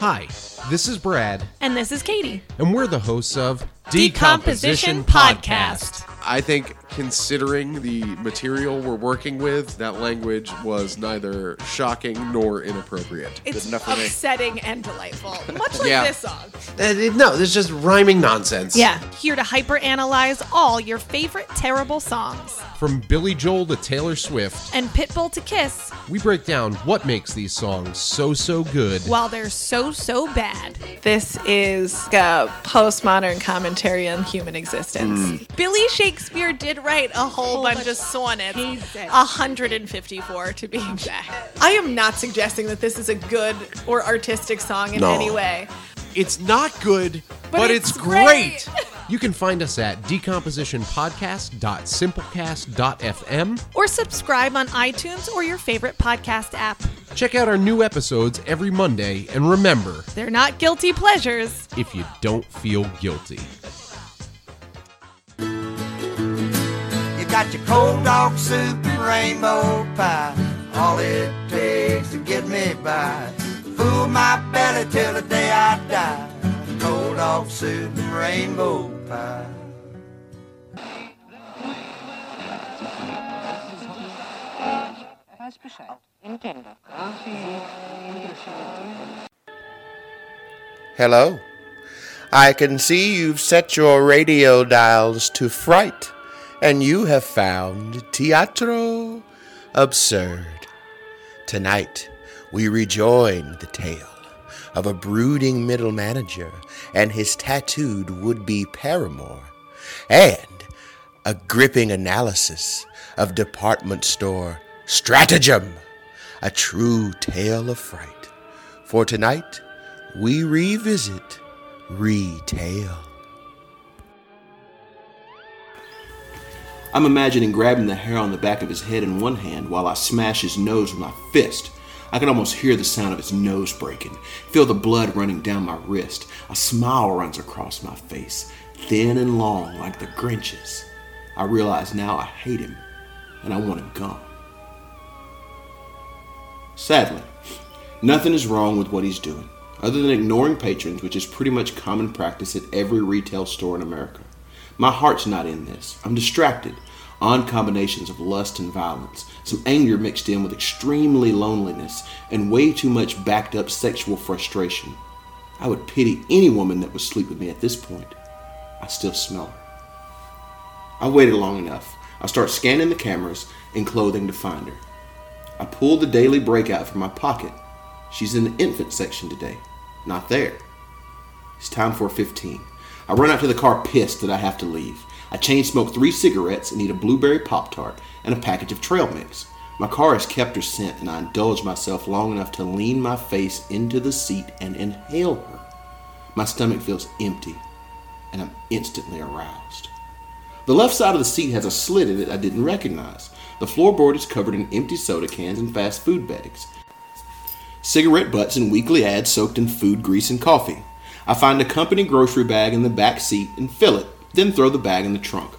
Hi, this is Brad, And this is Katie. and we're the hosts of Decomposition Podcast. I think, considering the material we're working with, that language was neither shocking nor inappropriate. It's Good enough for me. upsetting and delightful, much like Yeah. this song. Uh, no, it's just rhyming nonsense. Yeah, here to hyperanalyze all your favorite terrible songs. From Billy Joel to Taylor Swift, And Pitbull to Kiss, we break down what makes these songs so, so good. while they're so, so bad. This is a postmodern commentary on human existence. Billy Shakespeare did write a whole oh, bunch of sonnets, 154 to be exact. I am not suggesting that this is a good or artistic song in No. any way. It's not good, but, it's it's, great. You can find us at decompositionpodcast.simplecast.fm. Or subscribe on iTunes or your favorite podcast app. Check out our new episodes every Monday, and remember, They're not guilty pleasures. if you don't feel guilty. Got your cold dog soup and rainbow pie. All it takes to get me by. Fool my belly till the day I die. Cold dog soup and rainbow pie. Weiß Bescheid. Oh, Nintendo. Hello. I can see you've set your radio dials to fright, and you have found Teatro absurd. Tonight, we rejoin the tale of a brooding middle manager and his tattooed would be paramour, and a gripping analysis of department store stratagem, a true tale of fright. For tonight, we revisit retail. I'm imagining grabbing the hair on the back of his head in one hand while I smash his nose with my fist. I can almost hear the sound of his nose breaking, feel the blood running down my wrist. A smile runs across my face, thin and long like the Grinch's. I realize now I hate him, and I want him gone. Sadly, nothing is wrong with what he's doing, other than ignoring patrons, which is pretty much common practice at every retail store in America. My heart's not in this. I'm distracted. On combinations of lust and violence, some anger mixed in with extremely loneliness, and way too much backed up sexual frustration. I would pity any woman that would sleep with me at this point. I still smell her. I waited long enough. I start scanning the cameras and clothing to find her. I pull the daily breakout from my pocket. She's in the infant section today. Not there. It's time for 15. I run out to the car pissed that I have to leave. I chain smoke three cigarettes and eat a blueberry Pop Tart and a package of trail mix. My car has kept her scent and I indulge myself long enough to lean my face into the seat and inhale her. My stomach feels empty and I'm instantly aroused. The left side of the seat has a slit in it I didn't recognize. The floorboard is covered in empty soda cans and fast food bags. Cigarette butts and weekly ads soaked in food, grease, and coffee. I find a company grocery bag in the back seat and fill it, then throw the bag in the trunk.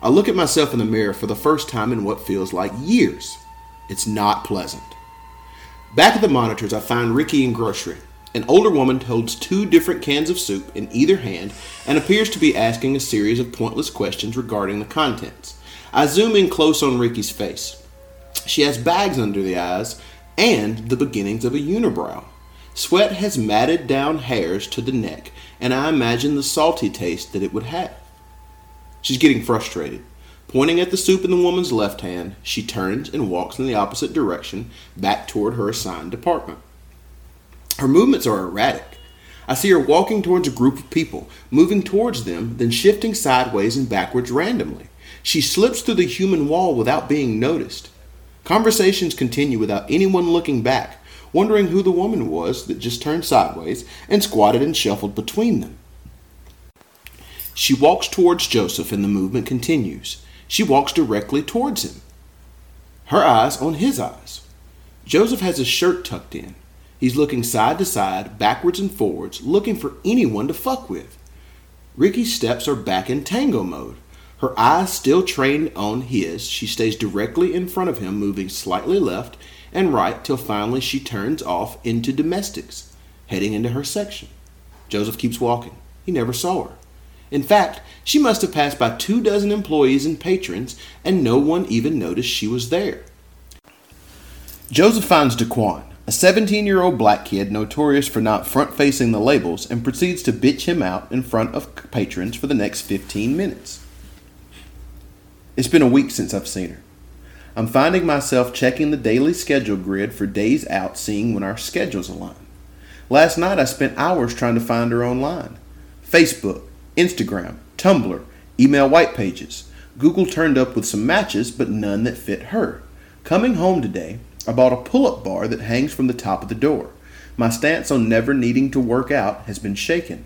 I look at myself in the mirror for the first time in what feels like years. It's not pleasant. Back at the monitors, I find Ricky in grocery. An older woman holds two different cans of soup in either hand and appears to be asking a series of pointless questions regarding the contents. I zoom in close on Ricky's face. She has bags under the eyes and the beginnings of a unibrow. Sweat has matted down hairs to the neck, and I imagine the salty taste that it would have. She's getting frustrated. Pointing at the soup in the woman's left hand, she turns and walks in the opposite direction, back toward her assigned department. Her movements are erratic. I see her walking towards a group of people, moving towards them, then shifting sideways and backwards randomly. She slips through the human wall without being noticed. Conversations continue without anyone looking back, wondering who the woman was that just turned sideways and squatted and shuffled between them. She walks towards Joseph and the movement continues. She walks directly towards him. Her eyes on his eyes. Joseph has his shirt tucked in. He's looking side to side, backwards and forwards, looking for anyone to fuck with. Ricky's steps are back in tango mode. Her eyes still trained on his, she stays directly in front of him, moving slightly left and right till finally she turns off into domestics. heading into her section. Joseph keeps walking. He never saw her. In fact, she must have passed by two dozen employees and patrons, and no one even noticed she was there. Joseph finds Daquan, a 17 year old black kid notorious for not front facing the labels, and proceeds to bitch him out in front of patrons for the next 15 minutes. It's been a week since I've seen her. I'm finding myself checking the daily schedule grid for days out, seeing when our schedules align. Last night I spent hours trying to find her online. Facebook, Instagram, Tumblr, email white pages. Google turned up with some matches, but none that fit her. Coming home today, I bought a pull up bar that hangs from the top of the door. My stance on never needing to work out has been shaken.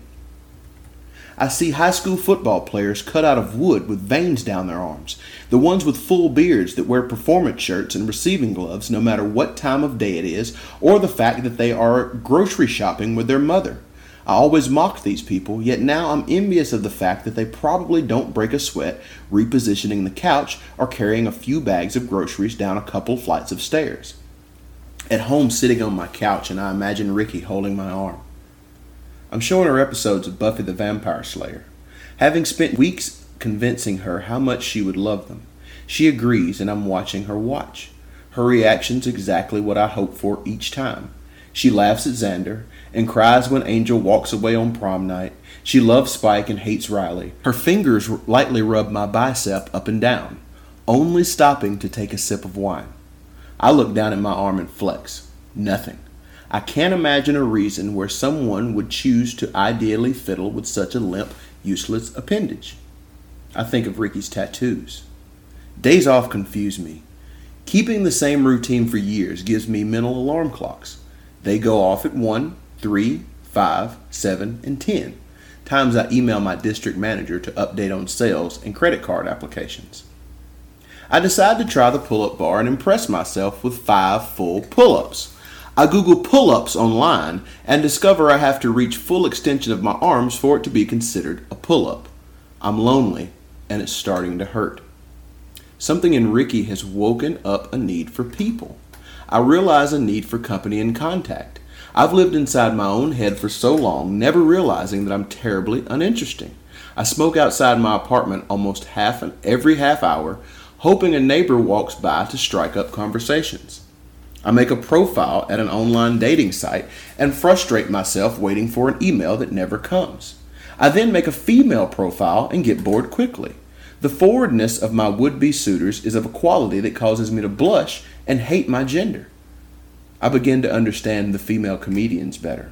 I see high school football players cut out of wood with veins down their arms, the ones with full beards that wear performance shirts and receiving gloves no matter what time of day it is, or the fact that they are grocery shopping with their mother. I always mocked these people, yet now I'm envious of the fact that they probably don't break a sweat repositioning the couch or carrying a few bags of groceries down a couple flights of stairs. At home, sitting on my couch, and I imagine Ricky holding my arm. I'm showing her episodes of Buffy the Vampire Slayer. Having spent weeks convincing her how much she would love them, she agrees, and I'm watching her watch. Her reaction's exactly what I hope for each time. She laughs at Xander and cries when Angel walks away on prom night. She loves Spike and hates Riley. Her fingers lightly rub my bicep up and down, only stopping to take a sip of wine. I look down at my arm and flex. Nothing. I can't imagine a reason where someone would choose to ideally fiddle with such a limp, useless appendage. I think of Ricky's tattoos. Days off confuse me. Keeping the same routine for years gives me mental alarm clocks. They go off at 1, 3, 5, 7, and 10. Times I email my district manager to update on sales and credit card applications. I decide to try the pull up bar and impress myself with five full pull ups. I Google pull ups online and discover I have to reach full extension of my arms for it to be considered a pull up. I'm lonely and it's starting to hurt. Something in Ricky has woken up a need for people. I realize a need for company and contact. I've lived inside my own head for so long, never realizing that I'm terribly uninteresting. I smoke outside my apartment almost half an every half hour, hoping a neighbor walks by to strike up conversations. I make a profile at an online dating site and frustrate myself waiting for an email that never comes. I then make a female profile and get bored quickly. The forwardness of my would be suitors is of a quality that causes me to blush and hate my gender. I begin to understand the female comedians better.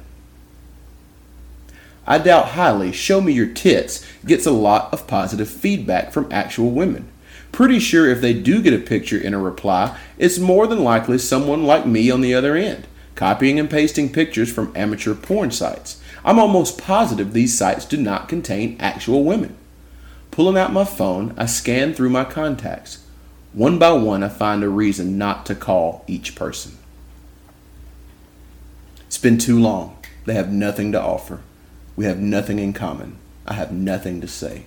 I doubt highly Show Me Your Tits gets a lot of positive feedback from actual women. Pretty sure if they do get a picture in a reply, it's more than likely someone like me on the other end, copying and pasting pictures from amateur porn sites. I'm almost positive these sites do not contain actual women. Pulling out my phone, I scan through my contacts. One by one, I find a reason not to call each person. It's been too long. They have nothing to offer. We have nothing in common. I have nothing to say.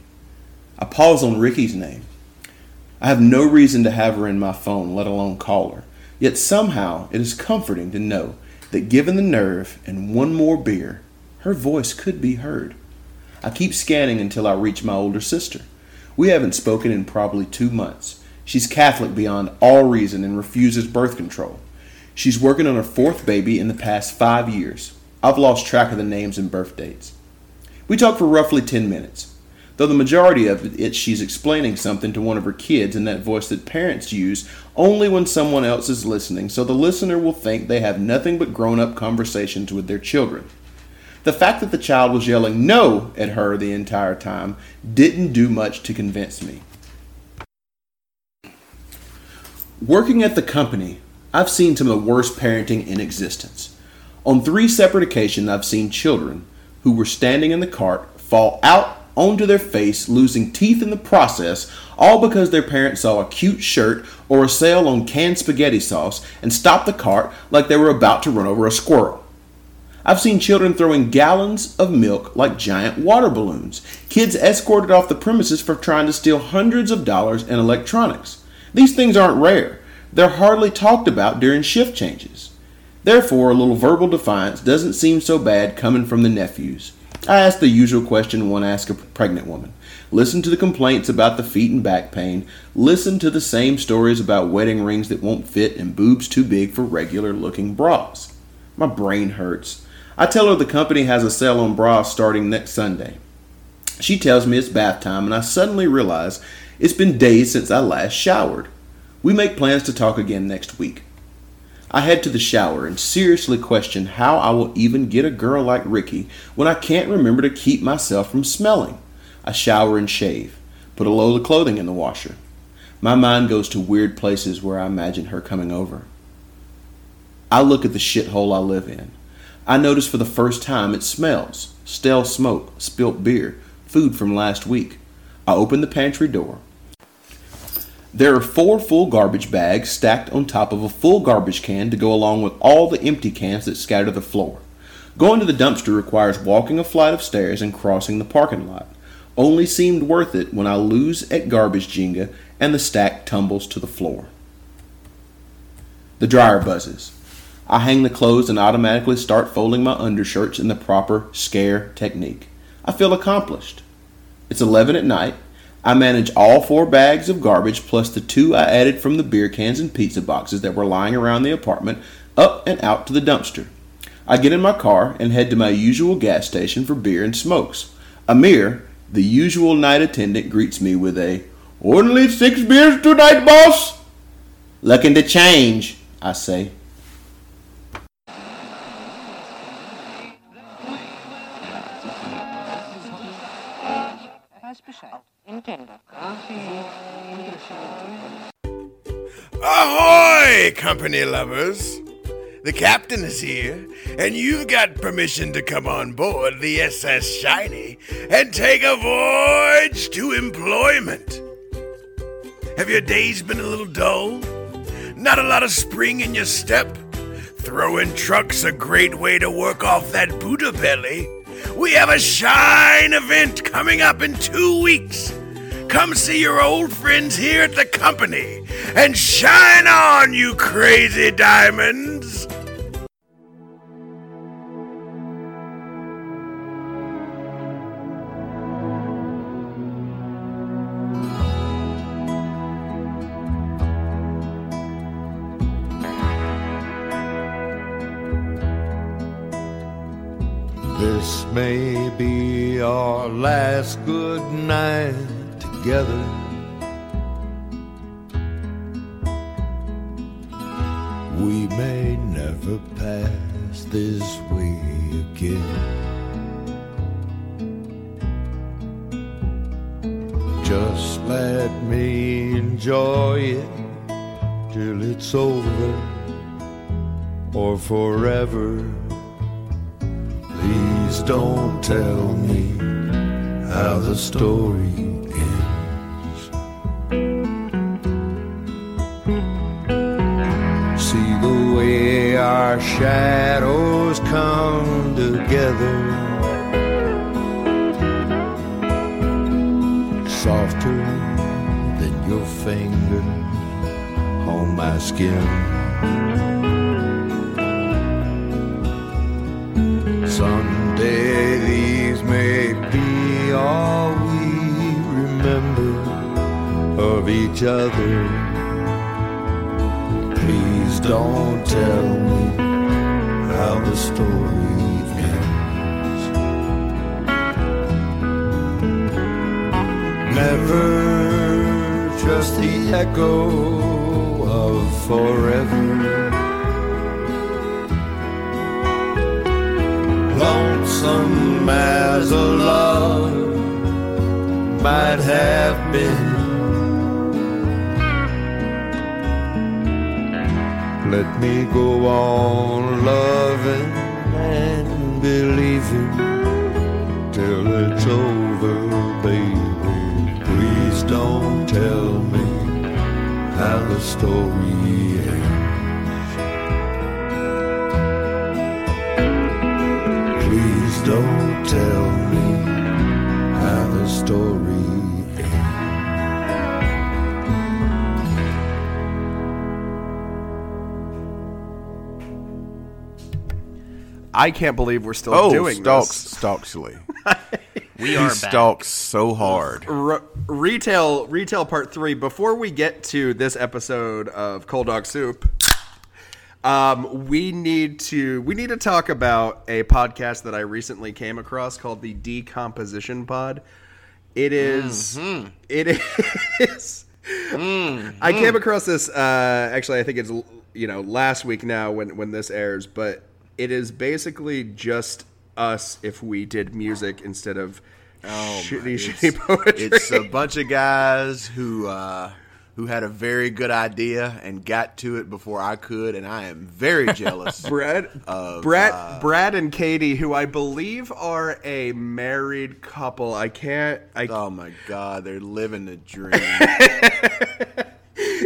I pause on Ricky's name. I have no reason to have her in my phone, let alone call her. Yet somehow it is comforting to know that given the nerve and one more beer, her voice could be heard. I keep scanning until I reach my older sister. We haven't spoken in probably two months. She's Catholic beyond all reason and refuses birth control. She's working on her fourth baby in the past five years. I've lost track of the names and birth dates. We talk for roughly 10 minutes, though the majority of it she's explaining something to one of her kids in that voice that parents use only when someone else is listening, so the listener will think they have nothing but grown up conversations with their children. The fact that the child was yelling no at her the entire time didn't do much to convince me. Working at the company, I've seen some of the worst parenting in existence. On three separate occasions, I've seen children who were standing in the cart fall out onto their face, losing teeth in the process, all because their parents saw a cute shirt or a sale on canned spaghetti sauce and stopped the cart like they were about to run over a squirrel. I've seen children throwing gallons of milk like giant water balloons, kids escorted off the premises for trying to steal hundreds of dollars in electronics. These things aren't rare. They're hardly talked about during shift changes. Therefore, a little verbal defiance doesn't seem so bad coming from the nephews. I ask the usual question one asks a pregnant woman. Listen to the complaints about the feet and back pain. Listen to the same stories about wedding rings that won't fit and boobs too big for regular looking bras. My brain hurts. I tell her the company has a sale on bras starting next Sunday. She tells me it's bath time, and I suddenly realize it's been days since I last showered. We make plans to talk again next week. I head to the shower and seriously question how I will even get a girl like Ricky when I can't remember to keep myself from smelling. I shower and shave, put a load of clothing in the washer. My mind goes to weird places where I imagine her coming over. I look at the shithole I live in. I notice for the first time it smells stale smoke, spilt beer, food from last week. I open the pantry door. There are four full garbage bags stacked on top of a full garbage can to go along with all the empty cans that scatter the floor. Going to the dumpster requires walking a flight of stairs and crossing the parking lot. Only seemed worth it when I lose at garbage Jenga and the stack tumbles to the floor. The dryer buzzes. I hang the clothes and automatically start folding my undershirts in the proper scare technique. I feel accomplished. It's 11 at night. I manage all four bags of garbage plus the two I added from the beer cans and pizza boxes that were lying around the apartment up and out to the dumpster. I get in my car and head to my usual gas station for beer and smokes. Amir, the usual night attendant, greets me with a, Only six beers tonight, boss? Looking to change, I say. Ahoy, company lovers! The captain is here, and you've got permission to come on board the SS Shiny and take a voyage to employment. Have your days been a little dull? Not a lot of spring in your step? Throwing trucks a great way to work off that Buddha belly. We have a Shine event coming up in two weeks. Come see your old friends here at the company and shine on, you crazy diamonds! This may be our last good night together. We may never pass this way again. Just let me enjoy it till it's over or forever. Please don't tell me how the story our shadows come together. Softer than your fingers on my skin. Someday these may be all we remember of each other. Don't tell me how the story ends. Never trust the echo of forever. lonesome as a love might have been. Let me go on loving and believing till it's over, baby. Please don't tell me how the story ends. Please don't tell I can't believe we're still Oh, doing Stalks, this. Stalksley. We he are back. stalks so hard. R- retail, retail part three. Before we get to this episode of Cold Dog Soup, um, we need to we need to talk about a podcast that I recently came across called the Decomposition Pod. It is- it is. I came across this. Uh, actually, I think it's you know last week now when when this airs, but it is basically just us if we did music instead of shitty, shitty poetry. It's a bunch of guys who uh, who had a very good idea and got to it before I could, and I am very jealous. Brad, of, Brad, uh, Brad, and Katie, who I believe are a married couple. I can't. I oh my god, they're living the dream.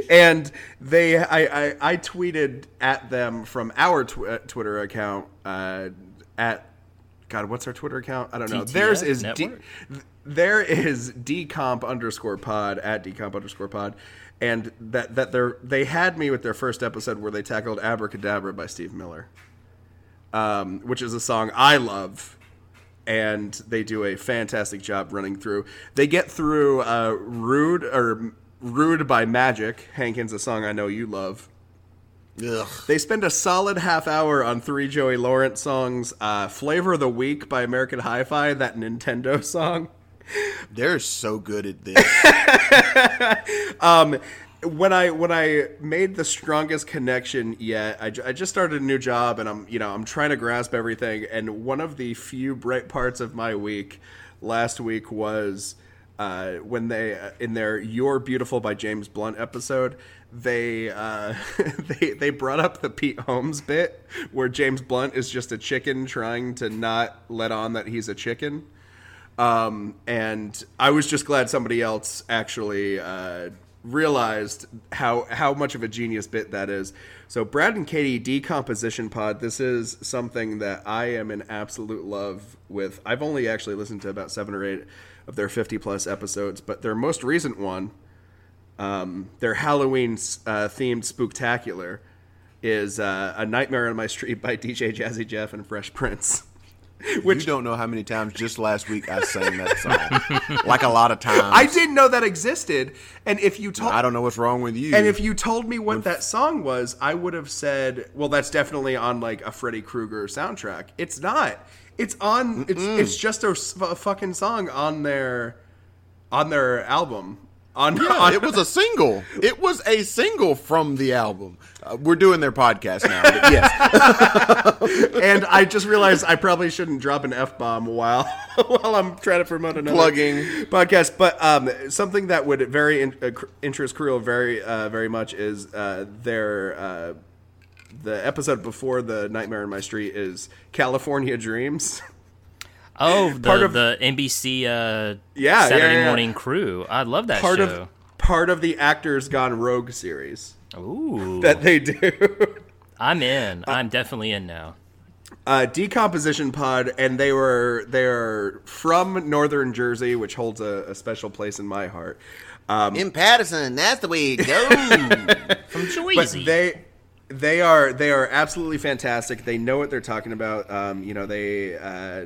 and they, I, I, I tweeted at them from our tw- uh, Twitter account uh, at. God, what's our Twitter account? I don't know. TTF Theirs is D, there is decomp underscore pod at decomp underscore pod, and that that they they had me with their first episode where they tackled Abracadabra by Steve Miller, um, which is a song I love, and they do a fantastic job running through. They get through uh, "Rude" or "Rude" by Magic, Hankins, a song I know you love. Ugh. They spend a solid half hour on three Joey Lawrence songs. Uh, "Flavor of the Weak" by American Hi-Fi, that Nintendo song. They're so good at this. um, when I when I made the strongest connection yet, I, I just started a new job and I'm you know I'm trying to grasp everything. And one of the few bright parts of my week last week was uh, when they uh, in their "You're Beautiful" by James Blunt episode. They uh, they they brought up the Pete Holmes bit where James Blunt is just a chicken trying to not let on that he's a chicken. Um, and I was just glad somebody else actually uh, realized how how much of a genius bit that is. So Brad and Katie decomposition pod. This is something that I am in absolute love with. I've only actually listened to about seven or eight of their fifty plus episodes, but their most recent one, um, their Halloween uh, themed spooktacular, is uh, a Nightmare on My Street by DJ Jazzy Jeff and Fresh Prince. Which you don't know how many times just last week I sang that song, like a lot of times. I didn't know that existed, and if you told, I don't know what's wrong with you. and if you told me what that song was, I would have said, "Well, that's definitely on like a Freddy Krueger soundtrack." It's not. It's on. It's it's just a fucking song on their on their album. On, Yeah, on- it was a single. It was a single from the album. Uh, we're doing their podcast now. Yes, and I just realized I probably shouldn't drop an f bomb while while I'm trying to promote another Plugging. podcast. But um, something that would very in, uh, interest Creel very uh, very much is uh, their uh, the episode before the Nightmare in My Street is California Dreams. Oh, the, Part of- the NBC uh, Yeah, Saturday yeah, yeah. Morning Crew. I love that part show. of part of the Actors Gone Rogue series Ooh, that they do. I'm in. I'm definitely in now. uh, decomposition pod and they were they're from northern jersey which holds a, a special place in my heart um, in Paterson, that's the way it goes. From jersey but they they are they are absolutely fantastic they know what they're talking about um, you know they uh,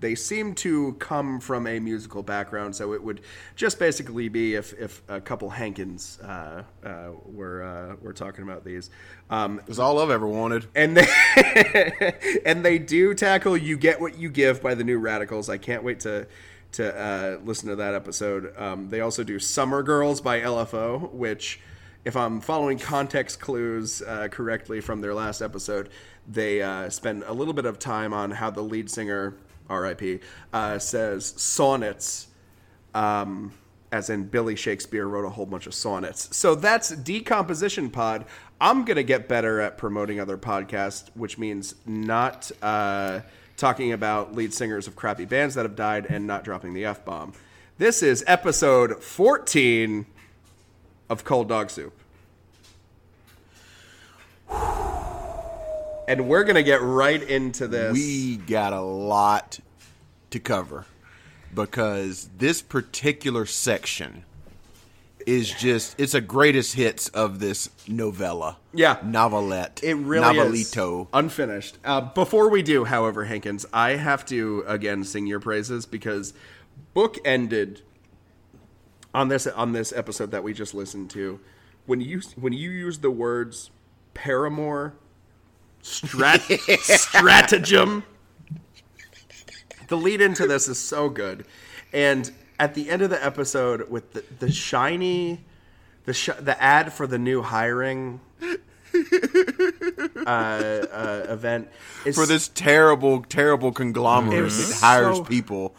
they seem to come from a musical background so it would just basically be if, if a couple hankins uh, uh, were uh, were talking about these um, It's all I've ever wanted. and they and they do tackle "You Get What You Give" by the New Radicals. I can't wait to to uh, listen to that episode. Um, they also do "Summer Girls" by LFO, which, if I'm following context clues uh, correctly from their last episode, they uh, spend a little bit of time on how the lead singer, R.I.P., uh, says sonnets um, as in Billy Shakespeare wrote a whole bunch of sonnets. So that's Decomposition Pod. I'm going to get better at promoting other podcasts, which means not uh, talking about lead singers of crappy bands that have died and not dropping the F bomb. This is episode 14 of Cold Dog Soup. And we're going to get right into this. We got a lot to cover because this particular section is just it's a greatest hits of this novella. Yeah. Novelette. It really Novelito. is unfinished. Uh, before we do, however, Hankins, I have to again sing your praises because book ended on this on this episode that we just listened to. When you when you use the words paramour, strat, stratagem, the lead into this is so good, and at the end of the episode with the, the shiny, the sh- the ad for the new hiring uh, uh, event is, For this terrible, terrible conglomerate that hires so- people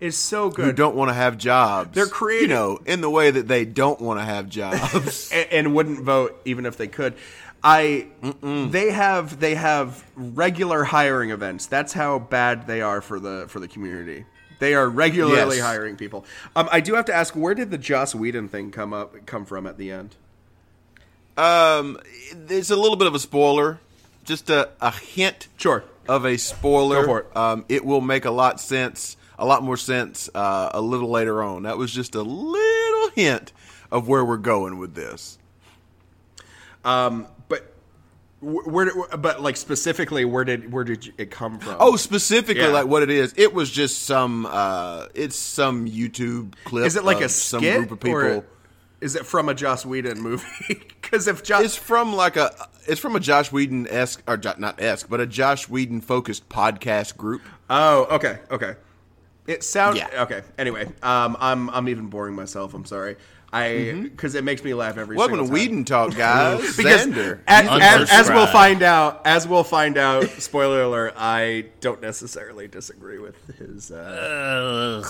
is so good. who don't want to have jobs. They're creating- you know, in the way that they don't want to have jobs. and, and wouldn't vote even if they could. I they have they have regular hiring events. That's how bad they are for the for the community. They are regularly Yes. hiring people. Um, I do have to ask, where did the Joss Whedon thing come up come from at the end? Um, it's a little bit of a spoiler, just a, a hint. Sure. Of a spoiler. Go for it. Um, it will make a lot sense, a lot more sense, uh, a little later on. That was just a little hint of where we're going with this. Um, but wh- where, but like specifically, where did where did it come from? Oh, specifically, Yeah. like what it is. It was just some. Uh, it's some YouTube clip. Is it like a some group of people? is it from a Joss Whedon movie? Because if Joss, It's from like a. It's from a Josh Whedon esque, or not esque, but a Josh Whedon focused podcast group. Oh, okay, okay. It sounds Yeah. okay. Anyway, um, I'm I'm even boring myself. I'm sorry. I because it makes me laugh every. Mm-hmm. Welcome to single time. Whedon Talk, guys. because Xander. as, as, as we'll find out, as we'll find out, spoiler alert, I don't necessarily disagree with his. Uh...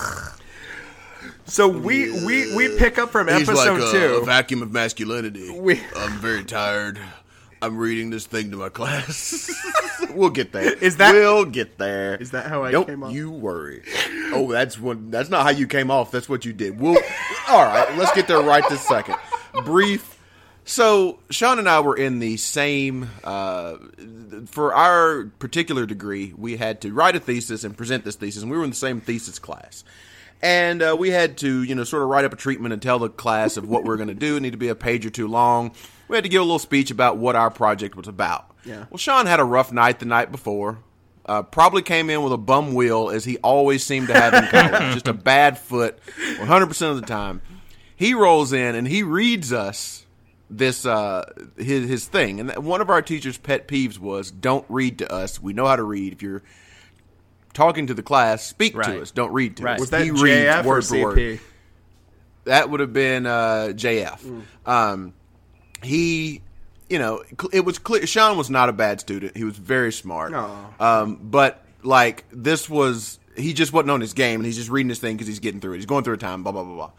So we we we pick up from He's episode like a, two. a vacuum of masculinity. We- I'm very tired. I'm reading this thing to my class. we'll get there. Is that- We'll get there. Is that how I Don't came off? you worry. Oh, that's one. That's not how you came off. That's what you did. We'll. all right. Let's get there right this second. Brief. So Sean and I were in the same. Uh, for our particular degree, we had to write a thesis and present this thesis, and we were in the same thesis class. And uh, we had to, you know, sort of write up a treatment and tell the class of what we are going to do. It needed to be a page or two long. We had to give a little speech about what our project was about. Yeah. Well, Sean had a rough night the night before. Uh, probably came in with a bum wheel, as he always seemed to have in college. Just a bad foot, 100% of the time. He rolls in and he reads us this uh, his his thing. And one of our teachers' pet peeves was, "Don't read to us. We know how to read. If you're talking to the class, speak Right. to us. Don't read to Right. us." was that he JF or word for word. That would have been uh, JF. Um, he, you know, it was clear. Sean was not a bad student. He was very smart. Aw. Um, but like this was, he just wasn't on his game, and he's just reading this thing because he's getting through it. He's going through a time. Blah blah blah blah.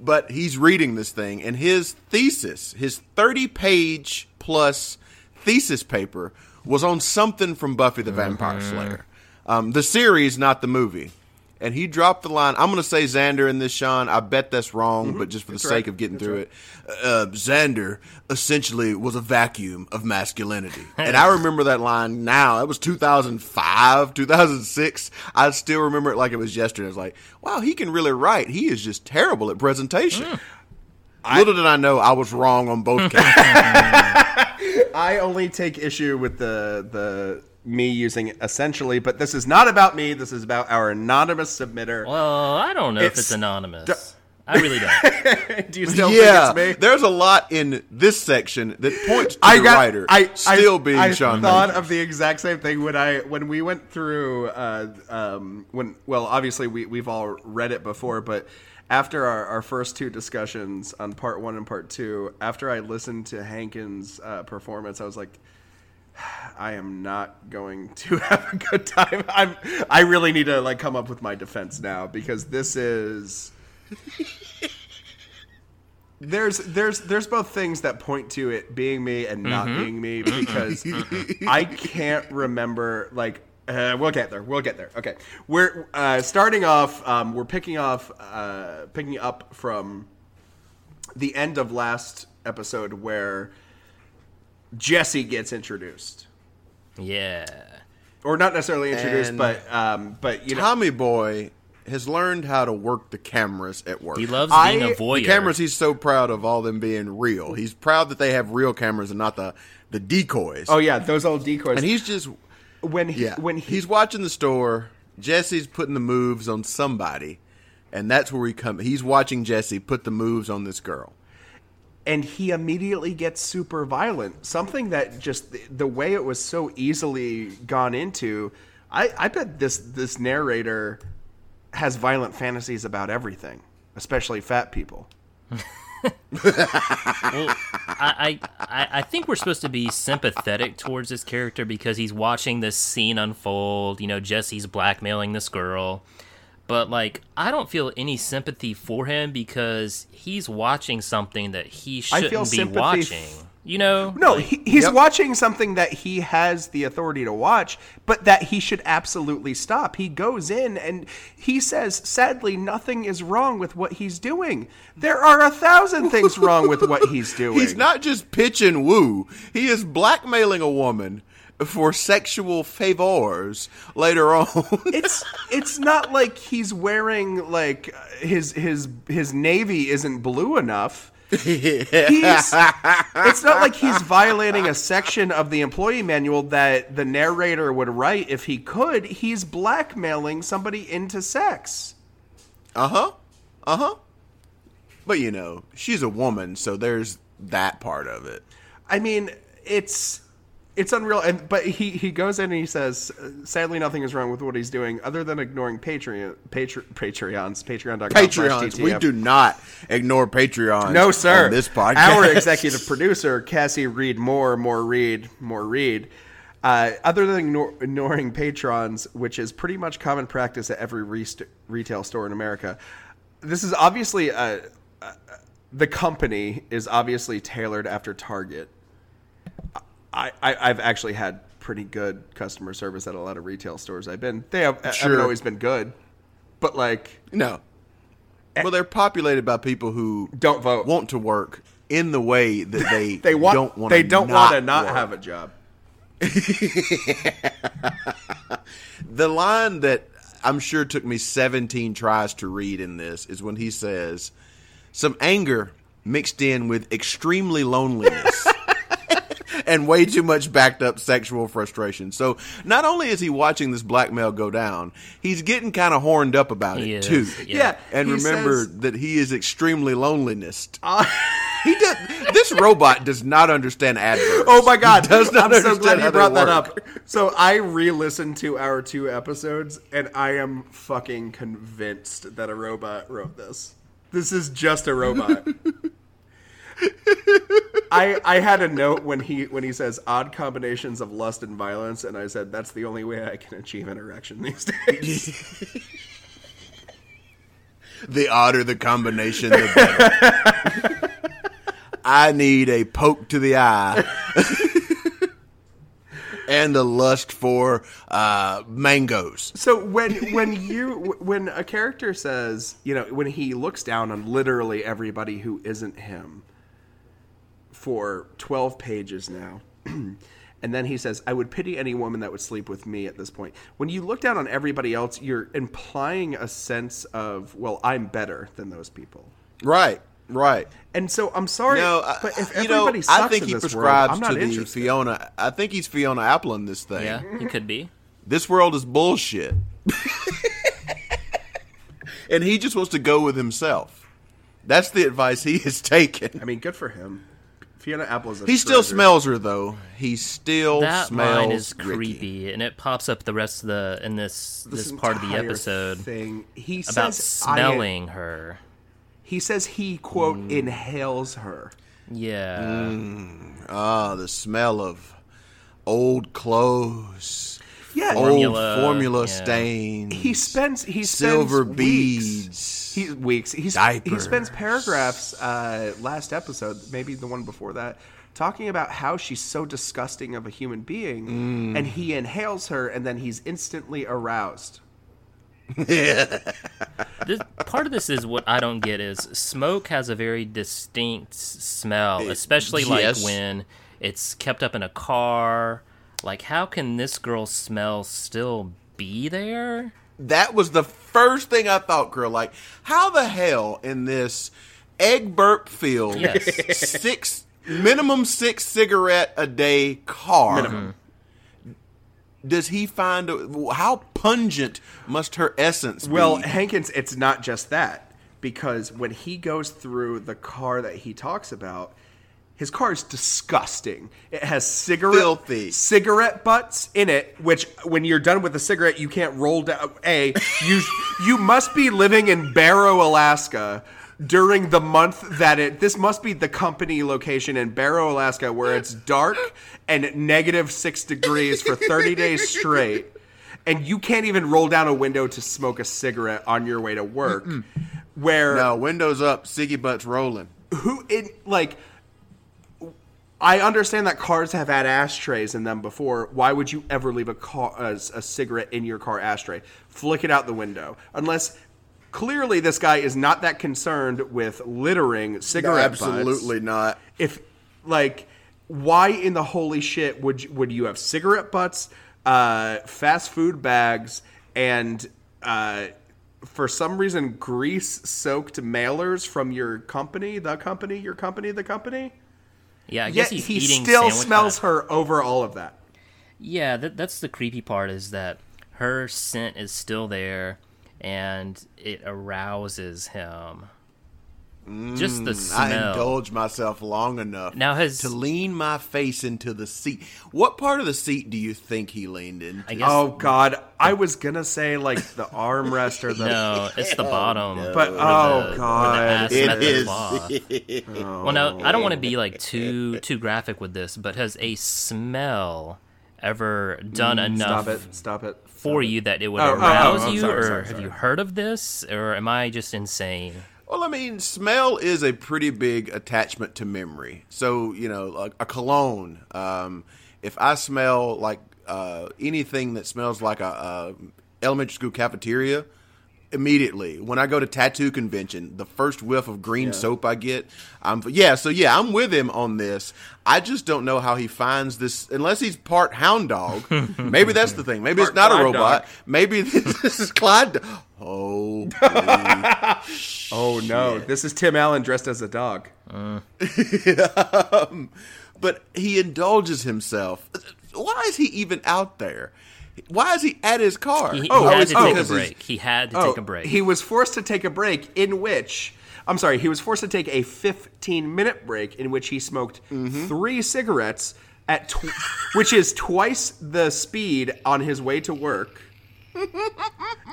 But he's reading this thing, and his thesis, his thirty-page plus thesis paper, was on something from Buffy the Vampire Slayer, um, the series, not the movie. And he dropped the line. I'm going to say Xander in this, Sean. I bet that's wrong, but just for the That's sake of getting That's through right. it, uh, Xander essentially was a vacuum of masculinity. and I remember that line now. That was 2005, 2006. I still remember it like it was yesterday. I was like, wow, he can really write. He is just terrible at presentation. Little did I know I was wrong on both counts. I only take issue with the the me using essentially, but this is not about me. This is about our anonymous submitter. Well, I don't know if It's- it's anonymous. I really don't. Do you still yeah, think it's me? there's a lot in this section that points to I the got, writer I, still I, being I Sean. thought Hayes. of the exact same thing when I when we went through uh, um, when well obviously we we've all read it before, but after our, our first two discussions on part one and part two, after I listened to Hankins' uh, performance, I was like. I am not going to have a good time. I'm. I really need to like come up with my defense now because this is. There's there's there's both things that point to it being me and not being me because I can't remember like uh, we'll get there we'll get there okay we're uh, starting off um, we're picking off uh, picking up from the end of last episode where Jesse gets introduced Yeah. or not necessarily introduced And but um, but you know Tommy Boy has learned how to work the cameras at work. He loves being a voyeur. the cameras. He's so proud of all them being real. He's proud that they have real cameras and not the the decoys. Oh yeah, those old decoys. and he's just when he, yeah. when he, he's watching the store. Jesse's putting the moves on somebody, and that's where he come. He's watching Jesse put the moves on this girl. And he immediately gets super violent. Something that just the, the way it was so easily gone into. I, I bet this this narrator has violent fantasies about everything, especially fat people. Well, I, I, I I think we're supposed to be sympathetic towards this character because he's watching this scene unfold. You know, Jesse's blackmailing this girl. But, like, I don't feel any sympathy for him because he's watching something that he shouldn't feel be watching. f- You know? No, Like, he, he's watching something that he has the authority to watch, but that he should absolutely stop. He goes in and he says, sadly, nothing is wrong with what he's doing. There are a thousand things wrong with what he's doing. He's not just pitch and woo. He is blackmailing a woman for sexual favors later on. it's it's not like he's wearing like his his his navy isn't blue enough. He's, it's not like he's violating a section of the employee manual that the narrator would write if he could. He's blackmailing somebody into sex. Uh huh. Uh huh. But you know, she's a woman, so there's that part of it. I mean, it's it's unreal. And but he he goes in and he says, sadly, nothing is wrong with what he's doing other than ignoring Patreon, Patre, Patreons, Patreon.com. Patreons. We do not ignore Patreons. No, sir. This podcast. Our executive producer, Cassie Reed Moore, more read, more read. Uh, other than ignore, ignoring patrons, which is pretty much common practice at every rest- retail store in America, this is obviously uh uh the company is obviously tailored after Target. I, I I've actually had pretty good customer service at a lot of retail stores I've been. They have, haven't Sure. always been good, but like No. Eh. Well, they're populated by people who don't vote, want to work in the way that they they want don't want. they don't want to not work. have a job. The line that I'm sure took me 17 tries to read in this is when he says, "Some anger mixed in with extremely loneliness." And way too much backed up sexual frustration. So not only is he watching this blackmail go down, he's getting kind of horned up about He it is, too. yeah. Yeah, And he remember says- that he is extremely loneliness. Uh, he does. This robot does not understand adverbs. Oh my god! He does not I'm so understand glad you brought that up. So I re-listened to our two episodes, and I am fucking convinced that a robot wrote this. This is just a robot. I I had a note when he when he says odd combinations of lust and violence, and I said that's the only way I can achieve an erection these days. The odder the combination, the better. I need a poke to the eye. and a lust for uh, mangoes. So when when you when a character says, you know, when he looks down on literally everybody who isn't him for 12 pages now. and then he says, "I would pity any woman that would sleep with me at this point." When you look down on everybody else, you're implying a sense of, "Well, I'm better than those people." Right, right. And so I'm sorry, No, I- but if you know, everybody sucks I think in he this world, prescribes I'm not to the interested. Fiona. I think he's Fiona Apple in this thing. Yeah, he could be. This world is bullshit. and he just wants to go with himself. That's the advice he has taken. I mean, good for him. Fiona Apple is a He still smells her though. He still That smells line is Ricky. creepy, and it pops up the rest of the in this this, part of the episode thing. He about says, I- smelling her. He says he quote inhales her. Yeah. Ah, the smell of old clothes. Yeah. old Formula, formula yeah. stains. He spends he silver spends beads. Weeks, he weeks. He, sp- he spends paragraphs. Uh, last episode, maybe the one before that, talking about how she's so disgusting of a human being, Mm. and he inhales her, and then he's instantly aroused. Yeah. this, part of this is what I don't get is smoke has a very distinct smell, especially yes. like when it's kept up in a car. Like, how can this girl's smell still be there? That was the first thing I thought, girl. Like, how the hell in this egg burp field, Yes. six minimum six cigarette a day car, Minimum. Mm-hmm. does he find? A, how pungent must her essence Well, be? Hankins, it's not just that because when he goes through the car that he talks about, his car is disgusting. It has cigarette Filthy. cigarette butts in it, which when you're done with a cigarette, you can't roll down. A you you must be living in Barrow, Alaska. During the month that it, this must be the company location in Barrow, Alaska, where it's dark and negative six degrees for 30 days straight and you can't even roll down a window to smoke a cigarette on your way to work. Where no, windows up, Siggy butts rolling. who it like I understand that cars have had ashtrays in them before. Why would you ever leave a car a, a cigarette in your car ashtray? Flick it out the window. Unless clearly this guy is not that concerned with littering cigarette butts. Absolutely not. If like why in the holy shit would you, would you have cigarette butts, uh, fast food bags, and uh, for some reason grease soaked mailers from your company, the company, your company, the company? Yeah, I Yet guess he's he eating still sandwich- smells her over all of that. Yeah, that, that's the creepy part is that her scent is still there, and it arouses him. Just the Mm, I smell. indulge myself long enough Now has- to lean my face into the seat. What part of the seat do you think he leaned into? I guess Oh God, I was gonna say like the armrest or the no, it's the bottom. But oh the- God, ass It met the is. cloth. Well, no, I don't want to be like too too graphic with this, but has a smell ever done enough Mm, stop it, stop it. for you that it would Oh, oh, oh, arouse you, sorry, or sorry, have you heard of this, or am I just insane? Well, I mean, smell is a pretty big attachment to memory. So, you know, like a cologne. Um, if I smell like uh, anything that smells like a, a elementary school cafeteria, immediately when I go to tattoo convention, the first whiff of green soap I get, I'm yeah. So yeah, I'm with him on this. I just don't know how he finds this unless he's part hound dog. Maybe that's the thing. Maybe it's Part not a robot. dog. Maybe this is Clyde. Oh, Oh no, this is Tim Allen dressed as a dog. um, but he indulges himself. Why is he even out there? Why is he at his car? He, he Oh, had it's to take a break. He had to Oh, take a break. He was forced to take a break in which I'm sorry, he was forced to take a 15 minute break in which he smoked Mm-hmm. three cigarettes at tw- which is twice the speed on his way to work.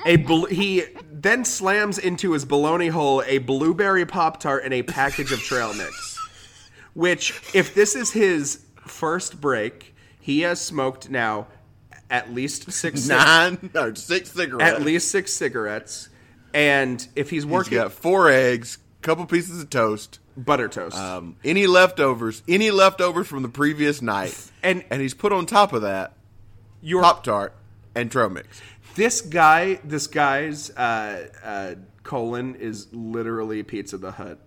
A bl- he then slams into his baloney hole a blueberry pop tart and a package of trail mix. Which, if this is his first break, he has smoked now at least six cig- Nine, no, six cigarettes. at least six cigarettes, and if he's He's working got four eggs, couple pieces of toast, butter toast, um, any leftovers, any leftovers from the previous night, and and he's put on top of that your Pop Tart and trail mix. This guy, this guy's uh, uh, colon is literally Pizza the Hut.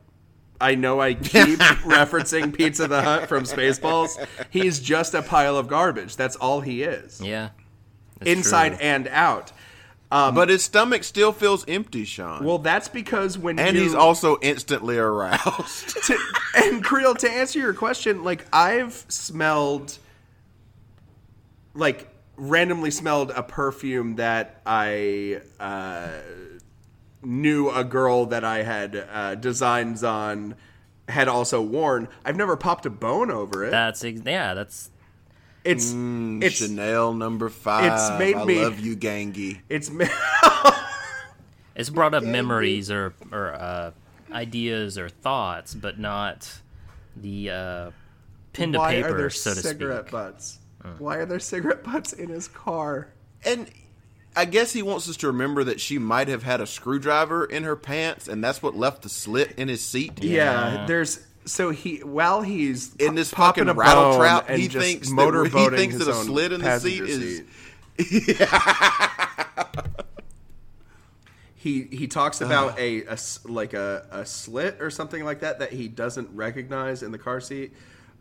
I know I keep referencing Pizza the Hut from Spaceballs. He's just a pile of garbage. That's all he is, yeah, That's inside true. and out. but his stomach still feels empty, Sean. Well, that's because when and you, he's also instantly aroused. to, and Creel, to answer your question, like I've smelled, like randomly smelled a perfume that I uh, knew a girl that I had uh, designs on had also worn. I've never popped a bone over it. That's yeah. That's it's it's Chanel number five. It's made I me- love you, Gangy. it's ma- it's brought up memories or or uh, ideas or thoughts, but not the uh, pen to why paper, are there so to cigarette speak. butts? Uh. Why are there cigarette butts in his car? And I guess he wants us to remember that she might have had a screwdriver in her pants, and that's what left the slit in his seat. Yeah, there's so he while he's In this popping fucking a rattle trap, he thinks that- motorboating he thinks that a slit in the seat passenger is- seat. he he talks about a, a s- like a, a slit or something like that that he doesn't recognize in the car seat.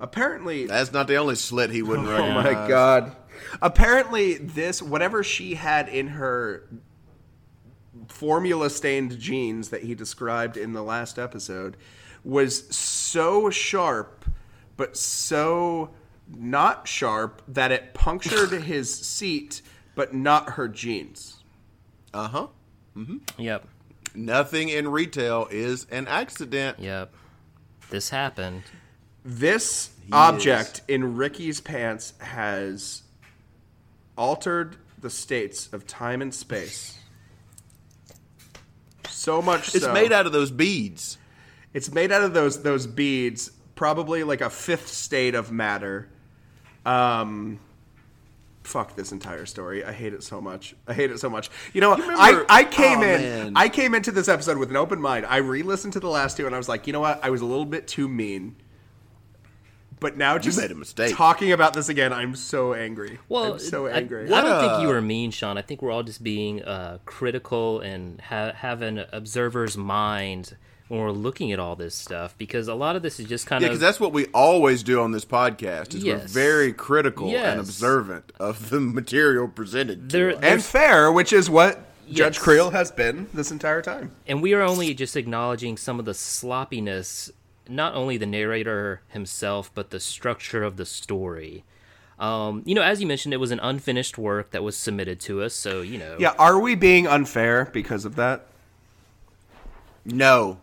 Apparently, That's not the only slit he wouldn't Oh my god. Apparently this whatever she had in her formula stained jeans that he described in the last episode was so sharp, but so not sharp that it punctured his seat, but not her jeans. Uh huh. Mm-hmm. Yep. Nothing in retail is an accident. Yep. This happened. This object in Ricky's pants has altered the states of time and space. So much It's so- made out of those beads. It's made out of those those beads, probably like a fifth state of matter. Um fuck this entire story. I hate it so much. I hate it so much. You know, remember- I I came Oh, in man. I came into this episode with an open mind. I re-listened to the last two and I was like, "You know what? I was a little bit too mean." But now just made a mistake. talking about this again, I'm so angry. Well, I'm so angry. I, don't think you were mean, Sean. I think we're all just being uh, critical and ha- have an observer's mind when we're looking at all this stuff because a lot of this is just kind Yeah, of because that's what we always do on this podcast. Is we're very critical Yes. and observant of the material presented. To There- us. and fair, which is what Judge Creel has been this entire time. and we are only just acknowledging some of the sloppiness, not only the narrator himself, but the structure of the story. Um, you know, as you mentioned, it was an unfinished work that was submitted to us, so you know. Yeah, are we being unfair because of that? no,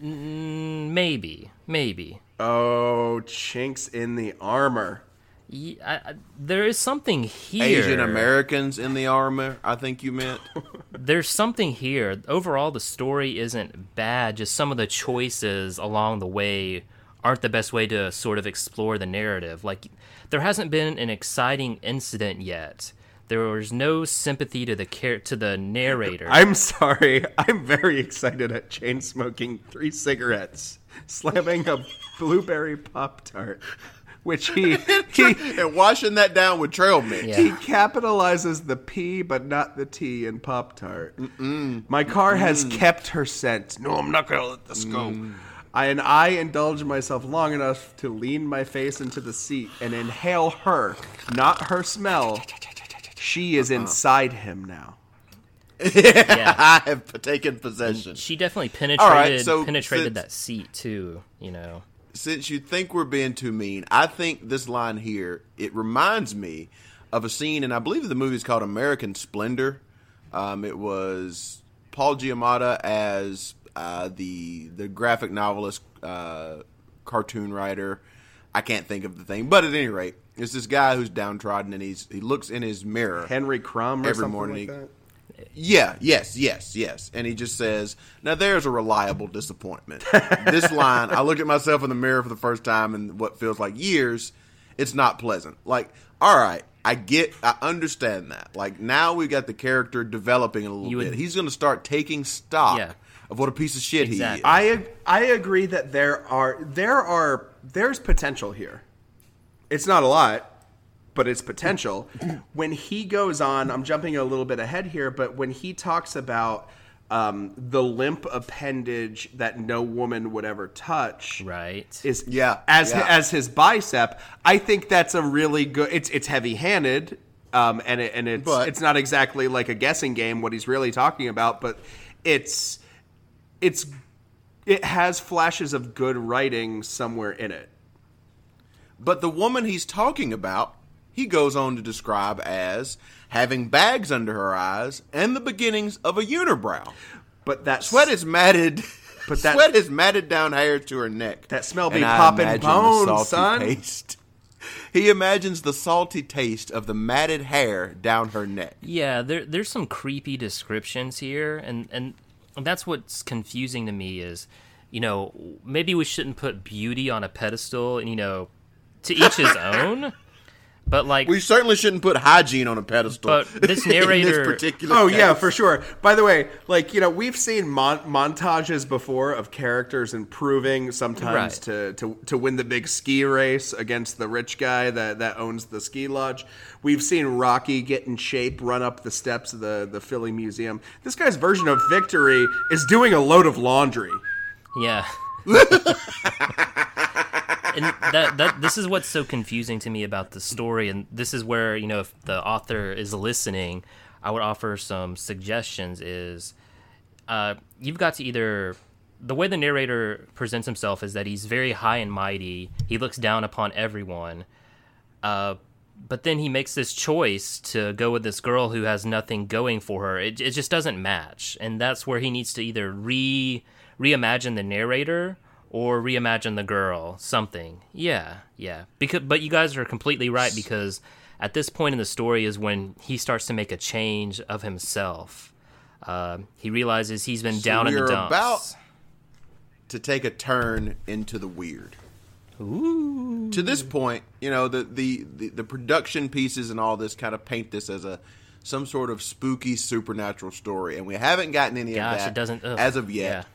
maybe, maybe. Oh, chinks in the armor. Ye- I, I, there is something here. Asian Americans in the armor. I think you meant. there's something here. Overall, the story isn't bad. Just some of the choices along the way aren't the best way to sort of explore the narrative. Like, there hasn't been an exciting incident yet. There was no sympathy to the char- to the narrator. I'm sorry. I'm very excited at chain smoking three cigarettes, slamming a blueberry pop tart, which he he and washing that down with trail mix. Yeah. he capitalizes the P but not the T in pop tart. My car has kept her scent. No, I'm not gonna let this go. Mm. I, and I indulge myself long enough to lean my face into the seat and inhale her, not her smell. She is uh-uh. inside him now. yeah. I have taken possession. She definitely penetrated All right, so penetrated since- that seat too. You know. Since you think we're being too mean, I think this line here it reminds me of a scene, and I believe the movie is called American Splendor. Um, it was Paul Giamatti as uh, the the graphic novelist, uh, cartoon writer. I can't think of the thing, but at any rate, it's this guy who's downtrodden, and he's he looks in his mirror Henry Crumb or every something morning. like. Yeah, yes, yes, yes. And he just says, Now there's a reliable disappointment. this line, I look at myself in the mirror for the first time in what feels like years. It's not pleasant. Like, all right, I get, I understand that. Like, now we've got the character developing a little You would- bit. He's going to start taking stock Yeah. of what a piece of shit Exactly. he is. I ag- I agree that there are there are there's potential here. It's not a lot, but it's potential. when he goes on, I'm jumping a little bit ahead here, but when he talks about um, the limp appendage that no woman would ever touch, Right. is Yeah, as yeah. as his bicep. I think that's a really good. It's it's heavy handed, um, and it, and it's But- it's not exactly like a guessing game what he's really talking about, but it's it's it has flashes of good writing somewhere in it. But the woman he's talking about, he goes on to describe as having bags under her eyes and the beginnings of a unibrow. But that Sweat is matted. But that- sweat is matted down hair to her neck. That smell be And I popping imagine the bones, salty son. Taste. He imagines the salty taste of the matted hair down her neck. Yeah, there there's some creepy descriptions here, and and that's what's confusing to me is, you know, maybe we shouldn't put beauty on a pedestal, and you know, to each his own. But like, We certainly shouldn't put hygiene on a pedestal. But this in narrator- particular Oh yeah, for sure. By the way, like you know, we've seen mon- montages before of characters improving sometimes Right. to, to to win the big ski race against the rich guy that, that owns the ski lodge. We've seen Rocky get in shape, run up the steps of the the Philly Museum. This guy's version of victory is doing a load of laundry. Yeah. and that that this is what's so confusing to me about the story and this is where, you know, if the author is listening, I would offer some suggestions is uh, you've got to either the way the narrator presents himself is that he's very high and mighty. He looks down upon everyone. Uh, but then he makes this choice to go with this girl who has nothing going for her. It, it just doesn't match, and that's where he needs to either re reimagine the narrator or reimagine the girl. Something, yeah, yeah. Because, but you guys are completely right because at this point in the story is when he starts to make a change of himself. Uh, he realizes he's been So down in the we're dumps. about to take a turn into the weird. Ooh. To this point, you know the, the the the production pieces and all this kind of paint this as a some sort of spooky supernatural story, and we haven't gotten any Gosh, of that it doesn't- ugh, as of yet.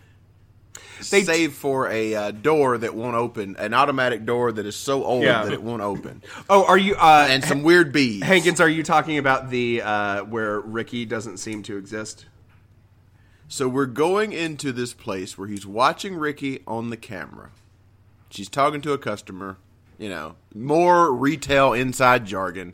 Save for a uh, door that won't open, an automatic door that is so old Yeah. that it won't open. Oh, are you? Uh, and some weird bees. Hankins, are you talking about the uh, where Ricky doesn't seem to exist? So we're going into this place where he's watching Ricky on the camera. She's talking to a customer, you know, more retail inside jargon.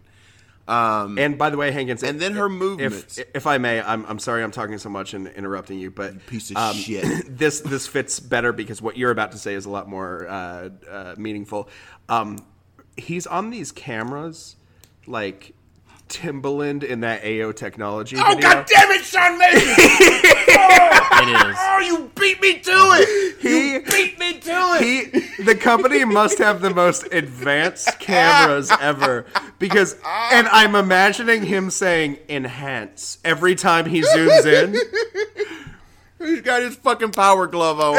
Um, And by the way, Hankins, and then her movements. If, if I may, I'm, I'm sorry I'm talking so much and interrupting you, but piece of um, shit. this this fits better because what you're about to say is a lot more uh, uh, meaningful. Um, he's on these cameras like Timbaland in that AO technology. Oh, video. God damn it, Sean Mason! It is. Oh, you beat me to it! He you beat me to it! he the company must have the most advanced cameras ever because and I'm imagining him saying enhance every time he zooms in. He's got his fucking power glove on.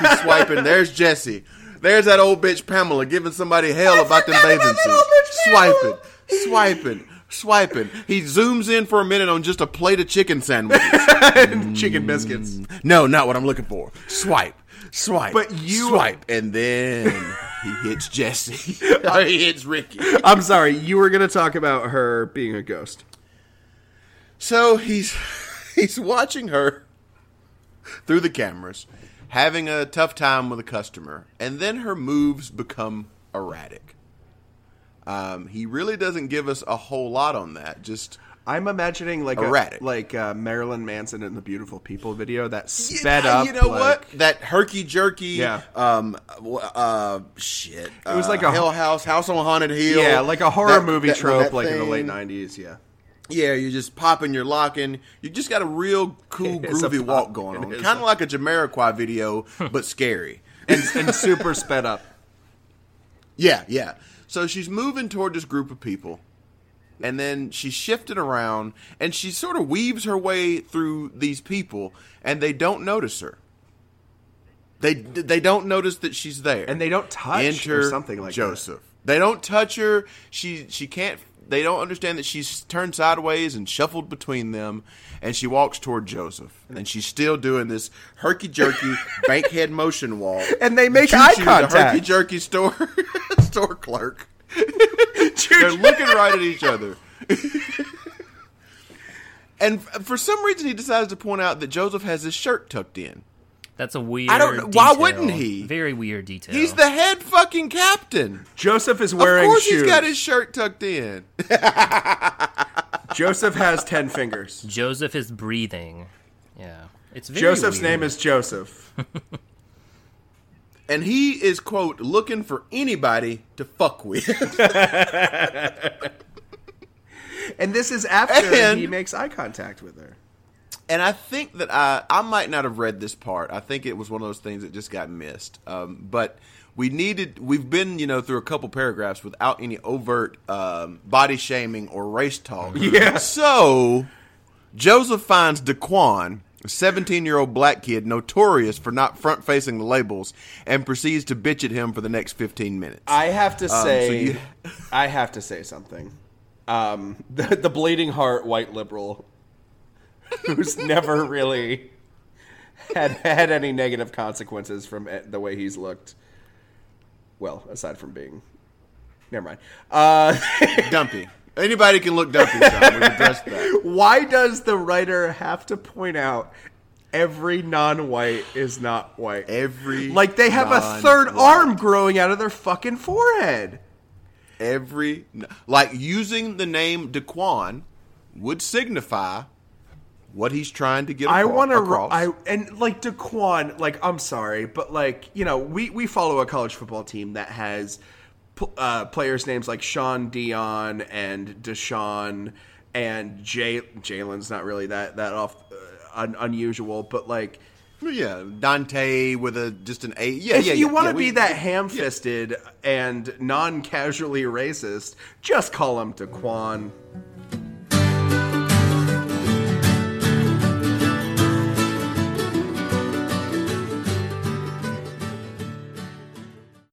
He's swiping. There's Jesse. There's that old bitch Pamela giving somebody hell about them bathing suits. Swiping, swiping, swiping. He zooms in for a minute on just a plate of chicken sandwiches. Chicken biscuits. Mm, no, not what I'm looking for. Swipe, swipe, But you- swipe, and then he hits Jesse. or he hits Ricky. I'm sorry, you were going to talk about her being a ghost. So he's he's watching her through the cameras, having a tough time with a customer, and then her moves become erratic. Um, he really doesn't give us a whole lot on that. Just I'm imagining like Erratic. a, like uh, Marilyn Manson in the Beautiful People video that sped Yeah, up. You know like- what? That herky jerky. Yeah. Um. uh. Shit. It was Uh, like a- Hell House, House on a Haunted Hill. Yeah, like a horror That- movie that- trope, that like in the late '90s. Yeah. Yeah, you're just popping, you're locking. You just got a real cool, It's groovy walk going on. Kind of like a Jamiroquai video, but scary. and, and super sped up. Yeah, yeah. So she's moving toward this group of people, and then she's shifting around, and she sort of weaves her way through these people, and they don't notice her. They they don't notice that she's there, And they don't touch Enter or something like that. Joseph. They don't touch her. She she can't. They don't understand that she's turned sideways and shuffled between them, and she walks toward Joseph, and she's still doing this herky jerky bankhead motion walk. And they make eye contact. herky jerky store store clerk. They're looking right at each other. and for some reason, he decides to point out that Joseph has his shirt tucked in. That's a weird. I don't know- why wouldn't he? Very weird detail. He's the head fucking captain. Joseph is wearing of course, shoes. he's got his shirt tucked in. Joseph has ten fingers. Joseph is breathing. Yeah, it's very Joseph's weird. name is Joseph. and he is quote looking for anybody to fuck with. and this is after And- he makes eye contact with her. and I think that I I might not have read this part. I think it was one of those things that just got missed. Um, but we needed. We've been you know through a couple paragraphs without any overt um, body shaming or race talk. Yeah. So Joseph finds Daquan. A 17 year old black kid notorious for not front facing the labels and proceeds to bitch at him for the next 15 minutes. I have to Um, so say, you- I have to say something. Um, the, the bleeding heart white liberal, who's never really had had any negative consequences from the way he's looked. Well, aside from being, never mind. Uh, dumpy. Anybody can look dumpy. Sean. We've addressed that. Why does the writer have to point out every non-white is not white? Every like they have a third arm growing out of their fucking forehead. Every like using the name Daquan would signify what he's trying to get I want to. across. I and like Daquan. Like I'm sorry, but like you know, we we follow a college football team that has uh, players names like Sean Dion and Deshaun and Jay. Jalen's not really that that off uh, un, unusual, but like. yeah, Dante with a just an A. Yeah, if yeah. If you yeah, want to yeah, be we- that ham-fisted and non-casually racist, just call him Daquan.